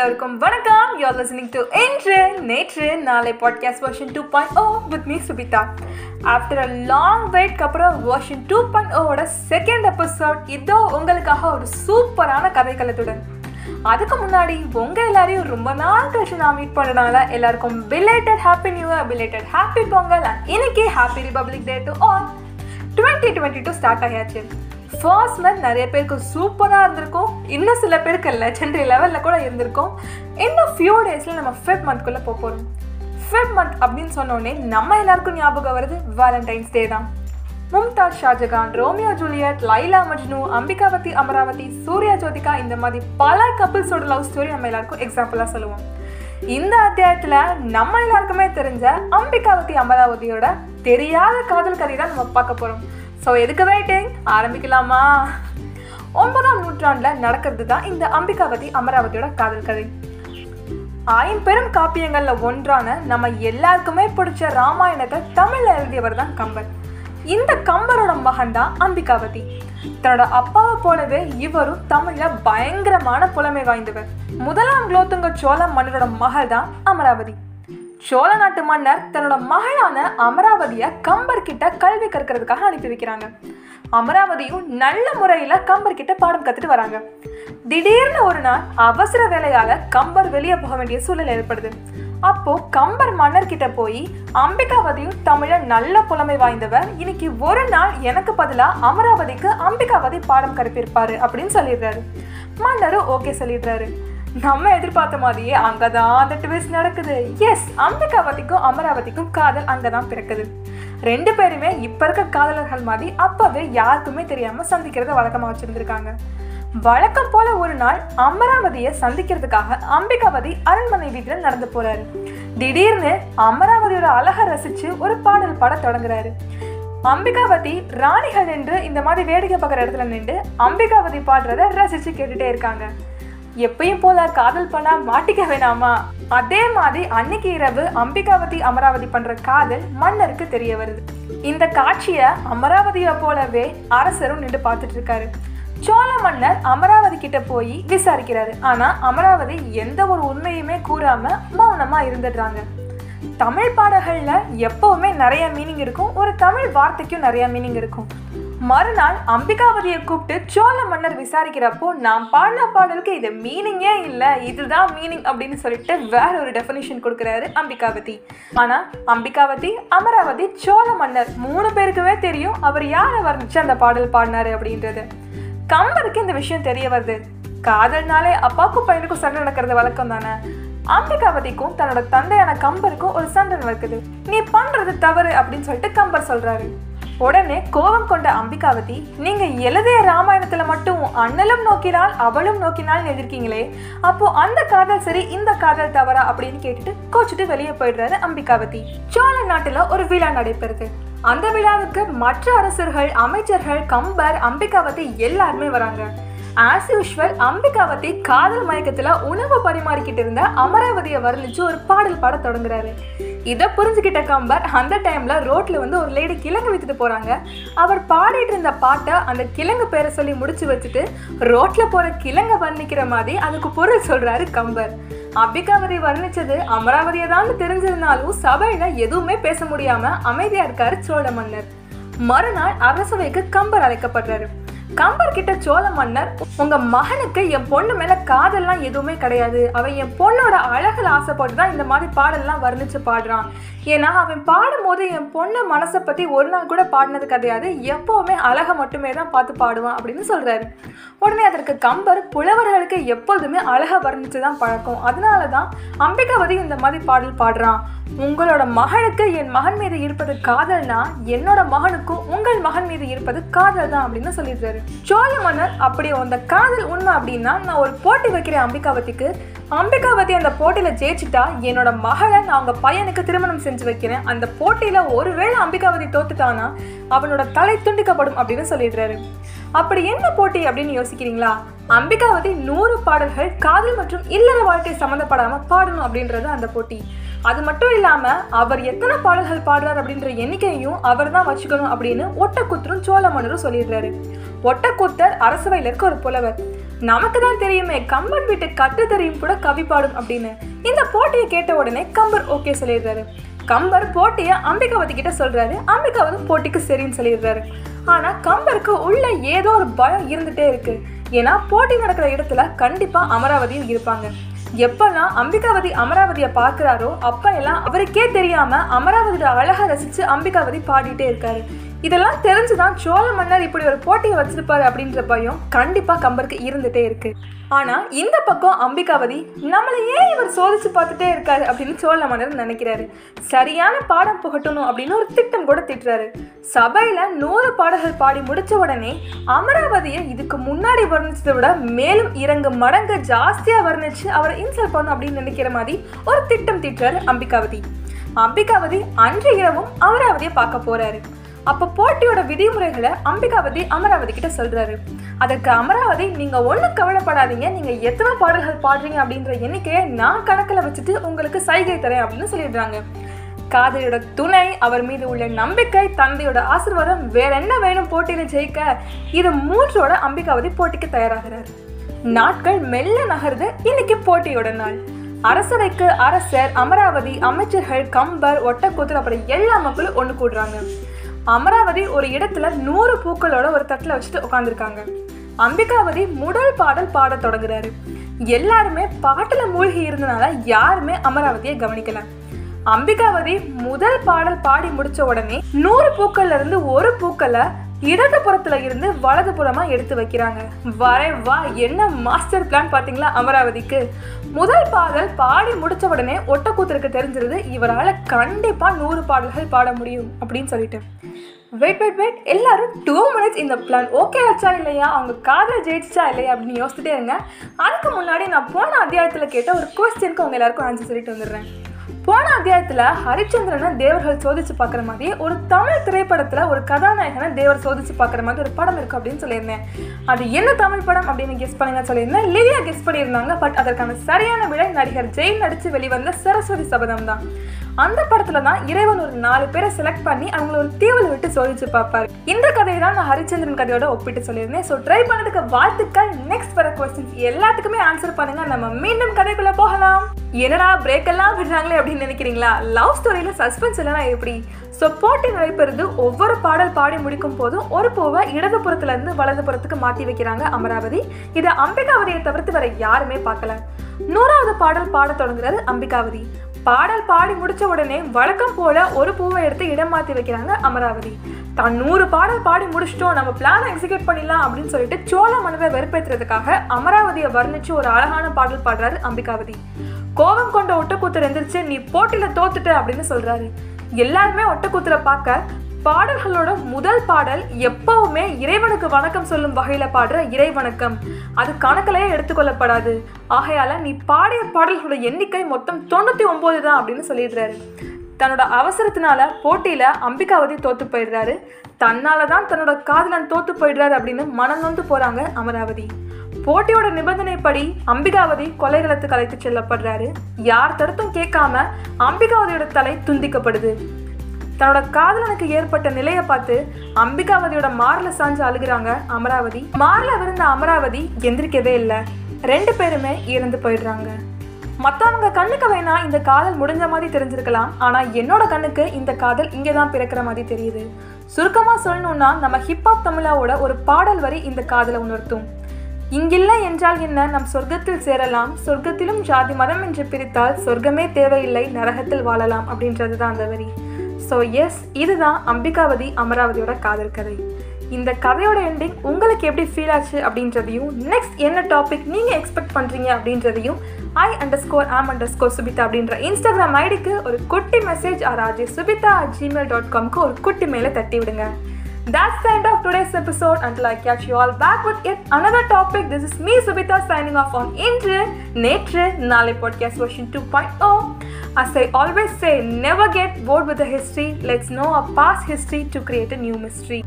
எல்லோருக்கும் வணக்கம். You are listening to Indru Netru Naalai podcast version two point O with me Subitha after a long வெயிட்க்கு அப்புறம் version two point ஓவோட second episode இதோ உங்களுக்காக ஒரு சூப்பரான கதைக்களத்துடன். அதுக்கு முன்னாடி உங்கள் எல்லாரையும் ரொம்ப நாள் கழிச்சு நான் மீட் பண்ணனால எல்லாருக்கும் belated happy New Year belated happy Pongal இன்னைக்கு happy Republic Day to all twenty twenty two start ஆகியாச்சு first month நிறைய பேருக்கு சூப்பராக இருந்திருக்கும். இன்னும் சில பேருக்கு லெஜண்டரி லெவலில் கூட இருந்திருக்கும். இன்னும் ஃபியூ டேஸில் நம்ம ஃபெப் மந்த்குள்ளே போக போகிறோம் ஃபெப் மந்த் அப்படின்னு சொன்னோடனே நம்ம எல்லாருக்கும் ஞாபகம் வருது வேலண்டைன்ஸ் டே தான். மும்தாஜ் ஷாஜகான் ரோமியோ ஜூலியட் லைலா மஜ்னு அம்பிகாவதி அமராவதி சூர்யா ஜோதிகா இந்த மாதிரி பல கப்பிள்ஸோட லவ் ஸ்டோரி நம்ம எல்லாருக்கும் எக்ஸாம்பிளாக சொல்லுவோம். இந்த அத்தியாயத்தில் நம்ம எல்லாருக்குமே தெரிஞ்ச அம்பிகாவதி அமராவதியோட தெரியாத காதல் கதை தான் நம்ம பார்க்க போகிறோம் ஸோ எதுக்கு வெயிட்டிங் ஆரம்பிக்கலாமா? ஒன்பதாம் நூற்றாண்டில் நடக்கிறது தான் இந்த அம்பிகாவதி அமராவதியோட காதல் கதை. ஐம்பெரும் காப்பியங்களில் ஒன்றான நம்ம எல்லாருக்குமே பிடிச்ச ராமாயணத்தை தமிழில் எழுதியவர் தான் கம்பர். இந்த கம்பரோட மகன் தான் அம்பிகாவதி. தன்னோட அப்பாவை போலவே இவரும் தமிழில் பயங்கரமான புலமை வாய்ந்தவர். முதலாம் குலோத்துங்க சோழ மன்னரோட மகள் தான் அமராவதி. சோழ நாட்டு மன்னர் தன்னோட மகளான அமராவதியை கம்பர் கிட்ட கல்வி கற்கிறதுக்காக அனுப்பி வைக்கிறாங்க. அமராவதியும் நல்ல முறையில கம்பர் கிட்ட பாடம் கத்துட்டு வராங்க. திடீர்னு ஒரு நாள் அவசர வேலையால கம்பர் வெளியே போக வேண்டிய சூழல் ஏற்படுது. அப்போ கம்பர் மன்னர் கிட்ட போய் அம்பிகாவதியும் தமிழ நல்ல புலமை வாய்ந்தவர் இன்னைக்கு ஒரு நாள் எனக்கு பதிலா அமராவதிக்கு அம்பிகாவதி பாடம் கற்பிருப்பாரு அப்படின்னு சொல்லிடுறாரு. மன்னரும் ஓகே சொல்லிடுறாரு. நம்ம எதிர்பார்த்த மாதிரியே அங்கே தான் அந்த ட்விஸ்ட் நடக்குது. எஸ் அம்பிகாவதிக்கும் அமராவதிக்கும் காதல் அங்கே தான் பிறக்குது. ரெண்டு பேருமே இப்போ இருக்க காதலர்கள் மாதிரி அப்போவே யாருக்குமே தெரியாமல் சந்திக்கிறத வழக்கமாக வச்சுருந்துருக்காங்க. வழக்கம் போல ஒரு நாள் அமராவதியை சந்திக்கிறதுக்காக அம்பிகாவதி அரண்மனை வீட்டில் நடந்து போறாரு. திடீர்னு அமராவதியோட அழகை ரசிச்சு ஒரு பாடல் பாட தொடங்குறாரு. அம்பிகாவதி ராணிகள் நின்று இந்த மாதிரி வேடிக்கை பார்க்குற இடத்துல நின்று அம்பிகாவதி பாடுறத ரசிச்சு கேட்டுட்டே இருக்காங்க. எப்பயும் போல காதல் பண்ணா மாட்டிக்க வேணாமா? அதே மாதிரி அன்னைக்கு இரவு அம்பிகாவதி அமராவதி பண்ற காதல் மன்னருக்கு தெரிய வருது. இந்த காட்சிய அமராவதியை போலவே அரசரும் நின்று பார்த்துட்டு இருக்காரு. சோழ மன்னர் அமராவதி கிட்ட போய் விசாரிக்கிறாரு. ஆனா அமராவதி எந்த ஒரு உண்மையுமே கூறாம மௌனமா இருந்துடுறாங்க. தமிழ் பாடல்கள்ல எப்பவுமே நிறைய மீனிங் இருக்கும். ஒரு தமிழ் வார்த்தைக்கும் நிறைய மீனிங் இருக்கும். மறுநாள் அம்பிகாவதியை கூப்பிட்டு சோழ மன்னர் விசாரிக்கிறப்போ நாம் பாடின பாடலுக்கு இது மீனிங்கே இல்லை. இதுதான் மீனிங் அப்படின்னு சொல்லிட்டு வேற ஒரு டெஃபினிஷன் கொடுக்குறாரு அம்பிகாவதி. ஆனால் அம்பிகாவதி அமராவதி சோழ மன்னர் மூணு பேருக்குமே தெரியும் அவர் யாரை வர்ணிச்சு அந்த பாடல் பாடினாரு அப்படின்றது. கம்பருக்கு இந்த விஷயம் தெரிய வருது. காதல்னாலே அப்பாவுக்கும் பையனுக்கும் சண்டை நடக்கிறது வழக்கம் தானே. அம்பிகாவதிக்கும் தன்னோட தந்தையான கம்பருக்கும் ஒரு சண்டை நடக்குது. நீ பண்றது தவறு அப்படின்னு சொல்லிட்டு கம்பர் சொல்றாரு. உடனே கோபம் கொண்ட அம்பிகாவதி நீங்க எழுதிய ராமாயணத்துல மட்டும் அண்ணலும் நோக்கினால் அவளும் நோக்கினால் எழுதிருக்கீங்களே அப்போ அந்த காதல் சரி இந்த காதல் தவறா? அப்படின்னு கேட்டுட்டு கோச்சிட்டு வெளியே போயிடுறாரு அம்பிகாவதி. சோழ நாட்டுல ஒரு விழா நடைபெறுது. அந்த விழாவுக்கு மற்ற அரசர்கள் அமைச்சர்கள் கம்பர் அம்பிகாவதி எல்லாருமே வராங்க. ஆஸ் யூஷுவல் அம்பிகாவதி காதல் மயக்கத்துல உணவு பரிமாறிக்கிட்டு இருந்த அமராவதியை வர்ணிச்சு ஒரு பாடல் பாட தொடங்குறாரு. இதை புரிஞ்சுக்கிட்ட கம்பர் அந்த டைமில் ரோட்டில் வந்து ஒரு லேடி கிழங்கு விற்றுட்டு போகிறாங்க அவர் பாடிட்டு இருந்த பாட்டை அந்த கிழங்கு பேரை சொல்லி முடிச்சு வச்சுட்டு ரோட்டில் போகிற கிழங்கை வர்ணிக்கிற மாதிரி அதுக்கு பொருள் சொல்கிறாரு கம்பர். அம்பிகாவதி வர்ணித்தது அமராவதியை தான் தெரிஞ்சிருந்தாலும் சபையில் எதுவுமே பேச முடியாமல் அமைதியாக இருக்காரு சோழ மன்னர். மறுநாள் அரசவைக்கு கம்பர் அழைக்கப்படுறாரு. கம்பர் கிட்ட சோழ மன்னர் உங்க மகனுக்கு என் பொண்ணு மேல காதல்லாம் எதுவுமே கிடையாது. அவன் என் பொண்ணோட அழகில் ஆசைப்பட்டு தான் இந்த மாதிரி பாடல்லாம் வர்ணிச்சு பாடுறான். ஏன்னா அவன் பாடும்போது என் பொண்ணு மனசை பத்தி ஒரு நாள் கூட பாடினது கிடையாது. எப்பவுமே அழகை மட்டுமே தான் பார்த்து பாடுவான் அப்படின்னு சொல்றாரு. உடனே அதற்கு கம்பர் புலவர்களுக்கு எப்பொழுதுமே அழகை வர்ணிச்சு தான் பழக்கம். அதனால தான் அம்பிகாவதி இந்த மாதிரி பாடல் பாடுறான். உங்களோட மகனுக்கு என் மகன் மீது இருப்பது காதல்னா என்னோட மகனுக்கும் உங்கள் மகன் மீது இருப்பது காதல் தான் அப்படின்னு சொல்லிடுறாரு. சோழ மன்னர் அப்படி அந்த காதல் உண்மை அப்படின்னா நான் ஒரு போட்டி வைக்கிறேன் அம்பிகாவதிக்கு அம்பிகாவதி அந்த போட்டியில் ஜெயிச்சுட்டா என்னோட மகளை நான் அவங்க பையனுக்கு திருமணம் செஞ்சு வைக்கிறேன். அந்த போட்டியில் ஒருவேளை அம்பிகாவதி தோத்துட்டானா அவனோட தலை துண்டிக்கப்படும் அப்படின்னு சொல்லிடுறாரு. அப்படி என்ன போட்டி அப்படின்னு யோசிக்கிறீங்களா? அம்பிகாவதி நூறு பாடல்கள் காதல் மற்றும் இல்லற வாழ்க்கை சம்மந்தப்படாமல் பாடணும் அப்படின்றது அந்த போட்டி. அது மட்டும் இல்லாம அவர் எத்தனை பாடல்கள் பாடுறார் அப்படின்ற எண்ணிக்கையும் அவர் தான் வச்சுக்கணும் அப்படின்னு ஒட்டக்குத்தரும் சோழ மன்னரும் சொல்லிடுறாரு. ஒட்டக்கூத்தர் அரசவையில் இருக்க ஒரு புலவர். நமக்கு தான் தெரியுமே கம்பன் வீட்டு கட்டு தெரியும் கூட கவி பாடும் அப்படின்னு. இந்த போட்டியை கேட்ட உடனே கம்பர் ஓகே சொல்லிடுறாரு. கம்பர் போட்டியை அம்பிகாவதி கிட்ட சொல்றாரு. அம்பிகாவதி போட்டிக்கு சரின்னு சொல்லிடுறாரு. ஆனா கம்பருக்கு உள்ள ஏதோ ஒரு பயம் இருந்துட்டே இருக்கு. ஏன்னா போட்டி நடக்கிற இடத்துல கண்டிப்பா அமராவதியும் இருப்பாங்க. எப்பெல்லாம் அம்பிகாவதி அமராவதியை பார்க்குறாரோ அப்போ எல்லாம் அவருக்கே தெரியாமல் அமராவதியோட அழகை ரசித்து அம்பிகாவதி பாடிட்டே இருக்காரு. இதெல்லாம் தெரிஞ்சுதான் சோழ மன்னர் இப்படி ஒரு போட்டியை வச்சிருப்பாரு அப்படின்ற பயம் கண்டிப்பா கம்பருக்கு இருந்துட்டே இருக்கு. ஆனா இந்த பக்கம் அம்பிகாவதி நம்மளை ஏன் இவர் சோதிச்சு பார்த்துட்டே இருக்காரு அப்படின்னு சோழ மன்னர் நினைக்கிறாரு. சரியான பாடம் புகட்டணும் அப்படின்னு ஒரு திட்டம் கூட திட்டுறாரு. சபையில நூறு பாடல்கள் பாடி முடிச்ச உடனே அமராவதியை இதுக்கு முன்னாடி வர்ணிச்சதை விட மேலும் இறங்கு மடங்கு ஜாஸ்தியா வர்ணிச்சு அவரை இன்சல்ட் பண்ணும் அப்படின்னு நினைக்கிற மாதிரி ஒரு திட்டம் திட்டுறாரு அம்பிகாவதி. அம்பிகாவதி அன்று இரவும் அமராவதியை பார்க்க போறாரு. அப்போ போட்டியோட விதிமுறைகளை அம்பிகாவதி அமராவதி கிட்ட சொல்கிறாரு அதற்கு அமராவதி நீங்கள் ஒன்றும் கவலைப்படாதீங்க. நீங்கள் எத்தனை பாடல்கள் பாடுறீங்க அப்படின்ற எண்ணிக்கையை நான் கணக்கில் வச்சுட்டு உங்களுக்கு சைகை தரேன் அப்படின்னு சொல்லிடுறாங்க. காதலியோட துணை அவர் மீது உள்ள நம்பிக்கை தந்தையோட ஆசீர்வாதம் வேற என்ன வேணும் போட்டியில் ஜெயிக்க? இது மூன்றோட அம்பிகாவதி போட்டிக்கு தயாராகிறார். நாட்கள் மெல்ல நகருது. இன்னைக்கு போட்டியோட நாள். அரசவைக்கு அரசர் அமராவதி அமைச்சர்கள் கம்பர் ஒட்டக்கூத்தர் அப்புறம் எல்லா மக்களும் ஒன்று கூடுறாங்க. அமராவதி ஒரு இடத்துல நூறு பூக்களோட ஒரு தட்டில் வச்சுட்டு உட்காந்துருக்காங்க அம்பிகாவதி முதல் பாடல் பாட தொடங்குறாரு. எல்லாருமே பாட்டில் மூழ்கி இருந்தனால யாருமே அமராவதியை கவனிக்கல. அம்பிகாவதி முதல் பாடல் பாடி முடிச்ச உடனே நூறு பூக்கள்ல இருந்து ஒரு பூக்களை இடது புறத்துல இருந்து வலது புறமா எடுத்து வைக்கிறாங்க. வரே வா என்ன மாஸ்டர் பிளான் பாத்தீங்களா அமராவதிக்கு? முதல் பாடல் பாடி முடிச்ச உடனே ஒட்டக்கூத்தருக்கு தெரிஞ்சிருது இவரால் கண்டிப்பா நூறு பாடல்கள் பாட முடியும் அப்படின்னு சொல்லிட்டு. வெயிட் வெயிட் வெயிட் எல்லாரும் டூ மினிட்ஸ் இந்த பிளான் ஓகே ஆச்சா இல்லையா? அவங்க காதில் ஜெயிச்சா இல்லையா? அப்படின்னு யோசிச்சுட்டே இருங்க. அதுக்கு முன்னாடி நான் போன அத்தியாயத்தில் கேட்ட ஒரு கொஸ்டினுக்கு அவங்க எல்லாருக்கும் ஆன்சர் சொல்லிட்டு வந்துடுறேன். போன அத்தியாயத்தில் ஹரிச்சந்திரனை தேவர்கள் சோதிச்சு பார்க்குற மாதிரி ஒரு தமிழ் திரைப்படத்தில் ஒரு கதாநாயகனை தேவர் சோதிச்சு பார்க்குற மாதிரி ஒரு படம் இருக்கு அப்படின்னு சொல்லியிருந்தேன். அது என்ன தமிழ் படம் அப்படின்னு கெஸ் பண்ணுங்க சொல்லியிருந்தேன். லிலியா கெஸ் பண்ணியிருந்தாங்க பட் அதற்கான சரியான விடை நடிகர் ஜெயின் நடித்து வெளிவந்த சரஸ்வதி சபதம் தான். அந்த படத்துல தான் இறைவன் ஒரு நாலு பேரை செலக்ட் பண்ணி அவங்கள ஒரு தீவில் விட்டு சோதிச்சு பார்ப்பாரு. இந்த கதையை தான் நான் ஹரிச்சந்திரன் கதையோட ஒப்பிட்டு சொல்லியிருந்தேன். ஸோ ட்ரை பண்ணதுக்கு வாழ்த்துக்கள். நெக்ஸ்ட் வர கொஸ்டின்ஸ் எல்லாத்துக்குமே ஆன்சர் பண்ணுங்க. நம்ம மீண்டும் கதைக்குள்ள போகலாம். என்னடா பிரேக் எல்லாம் விடுறாங்களே அப்படின்னு நினைக்கிறீங்களா? லவ் ஸ்டோரியில சஸ்பென்ஸ் இல்லைனா எப்படி? ஸோ போட்டி நடைபெறுது. ஒவ்வொரு பாடல் பாடி முடிக்கும் போதும் ஒரு பூவை இடதுபுறத்துல இருந்து வலது புறத்துக்கு மாற்றி வைக்கிறாங்க அமராவதி. இதை அம்பிகாவதியை தவிர்த்து வேற யாருமே பார்க்கல. நூறாவது பாடல் பாட தொடங்குறது அம்பிகாவதி. பாடல் பாடி முடிச்ச உடனே வழக்கம் போல ஒரு பூவை எடுத்து இடம் மாற்றி வைக்கிறாங்க அமராவதி. தான் நூறு பாடல் பாடி முடிச்சிட்டோம் நம்ம பிளானை எக்ஸிக்யூட் பண்ணிடலாம் அப்படின்னு சொல்லிட்டு சோழ மனதை வெறுப்பேற்றுறதுக்காக அமராவதியை வர்ணிச்சு ஒரு அழகான பாடல் பாடுறாரு அம்பிகாவதி. கோபம் கொண்ட ஒட்டக்கூத்தர் எந்திரிச்சு நீ போட்டியில் தோத்துட்ட அப்படின்னு சொல்றாரு. எல்லாருமே ஒட்டக்கூத்தரை பார்க்க பாடல்களோட முதல் பாடல் எப்பவுமே இறைவனுக்கு வணக்கம் சொல்லும் வகையில் பாடுற இறை வணக்கம் அது கணக்கிலேயே எடுத்துக்கொள்ளப்படாது. ஆகையால நீ பாடிய பாடல்களோட எண்ணிக்கை மொத்தம் தொண்ணூற்றி ஒம்பது தான் அப்படின்னு சொல்லிடுறாரு. தன்னோட அவசரத்தினால போட்டியில் அம்பிகாவதி தோற்று போயிடுறாரு. தன்னால தான் தன்னோட காதலன் தோற்று போயிடுறாரு அப்படின்னு மனம் நொந்து போகிறாங்க அமராவதி. போட்டியோட நிபந்தனைப்படி அம்பிகாவதி கொலைகளத்துக்கு அழைத்து செல்லப்படுறாரு. யார் தடுத்தும் கேட்காம அம்பிகாவதியோட தலை துண்டிக்கப்படுது. தன்னோட காதலனுக்கு ஏற்பட்ட நிலையை பார்த்து அம்பிகாவதியோட மார்ல சாஞ்சு அழுகிறாங்க அமராவதி. மார்ல விழுந்த அமராவதி எந்திரிக்கவே இல்லை. ரெண்டு பேருமே இறந்து போயிடுறாங்க. மற்றவங்க கண்ணுக்கு வேணா இந்த காதல் முடிஞ்ச மாதிரி தெரிஞ்சிருக்கலாம். ஆனால் என்னோட கண்ணுக்கு இந்த காதல் இங்கே தான் பிறக்கிற மாதிரி தெரியுது. சுருக்கமாக சொல்லணும்னா நம்ம ஹிப்ஹாப் தமிழாவோட ஒரு பாடல் வரி இந்த காதலை உணர்த்தும். இங்கில்லை என்றால் என்ன? நம் சொர்க்கத்தில் சேரலாம். சொர்க்கத்திலும் ஜாதி மதம் என்று பிரித்தால் சொர்க்கமே தேவையில்லை நரகத்தில் வாழலாம் அப்படின்றது தான் அந்த வரி. ஸோ எஸ் இதுதான் அம்பிகாவதி அமராவதியோட காதல் கதை இந்த கதையோட எண்டிங் உங்களுக்கு எப்படி ஃபீல் ஆச்சு அப்படின்றதையும் நெக்ஸ்ட் என்ன டாபிக் நீங்கள் எக்ஸ்பெக்ட் பண்ணுறீங்க அப்படின்றதையும் I underscore am underscore Subitha அப்படின்ற இன்ஸ்டாகிராம் ஐடிக்கு ஒரு குட்டி message R J Subitha at Gmail dot காம்க்கு ஒரு குட்டி மேலே தட்டி விடுங்க That's the end of today's episode. Until I catch you all back with yet another topic, this is me, Subita, signing off on Indre, Netre, Nale Podcast version 2.0. As I always say, never get bored with the history. Let's know our past history to create a new mystery.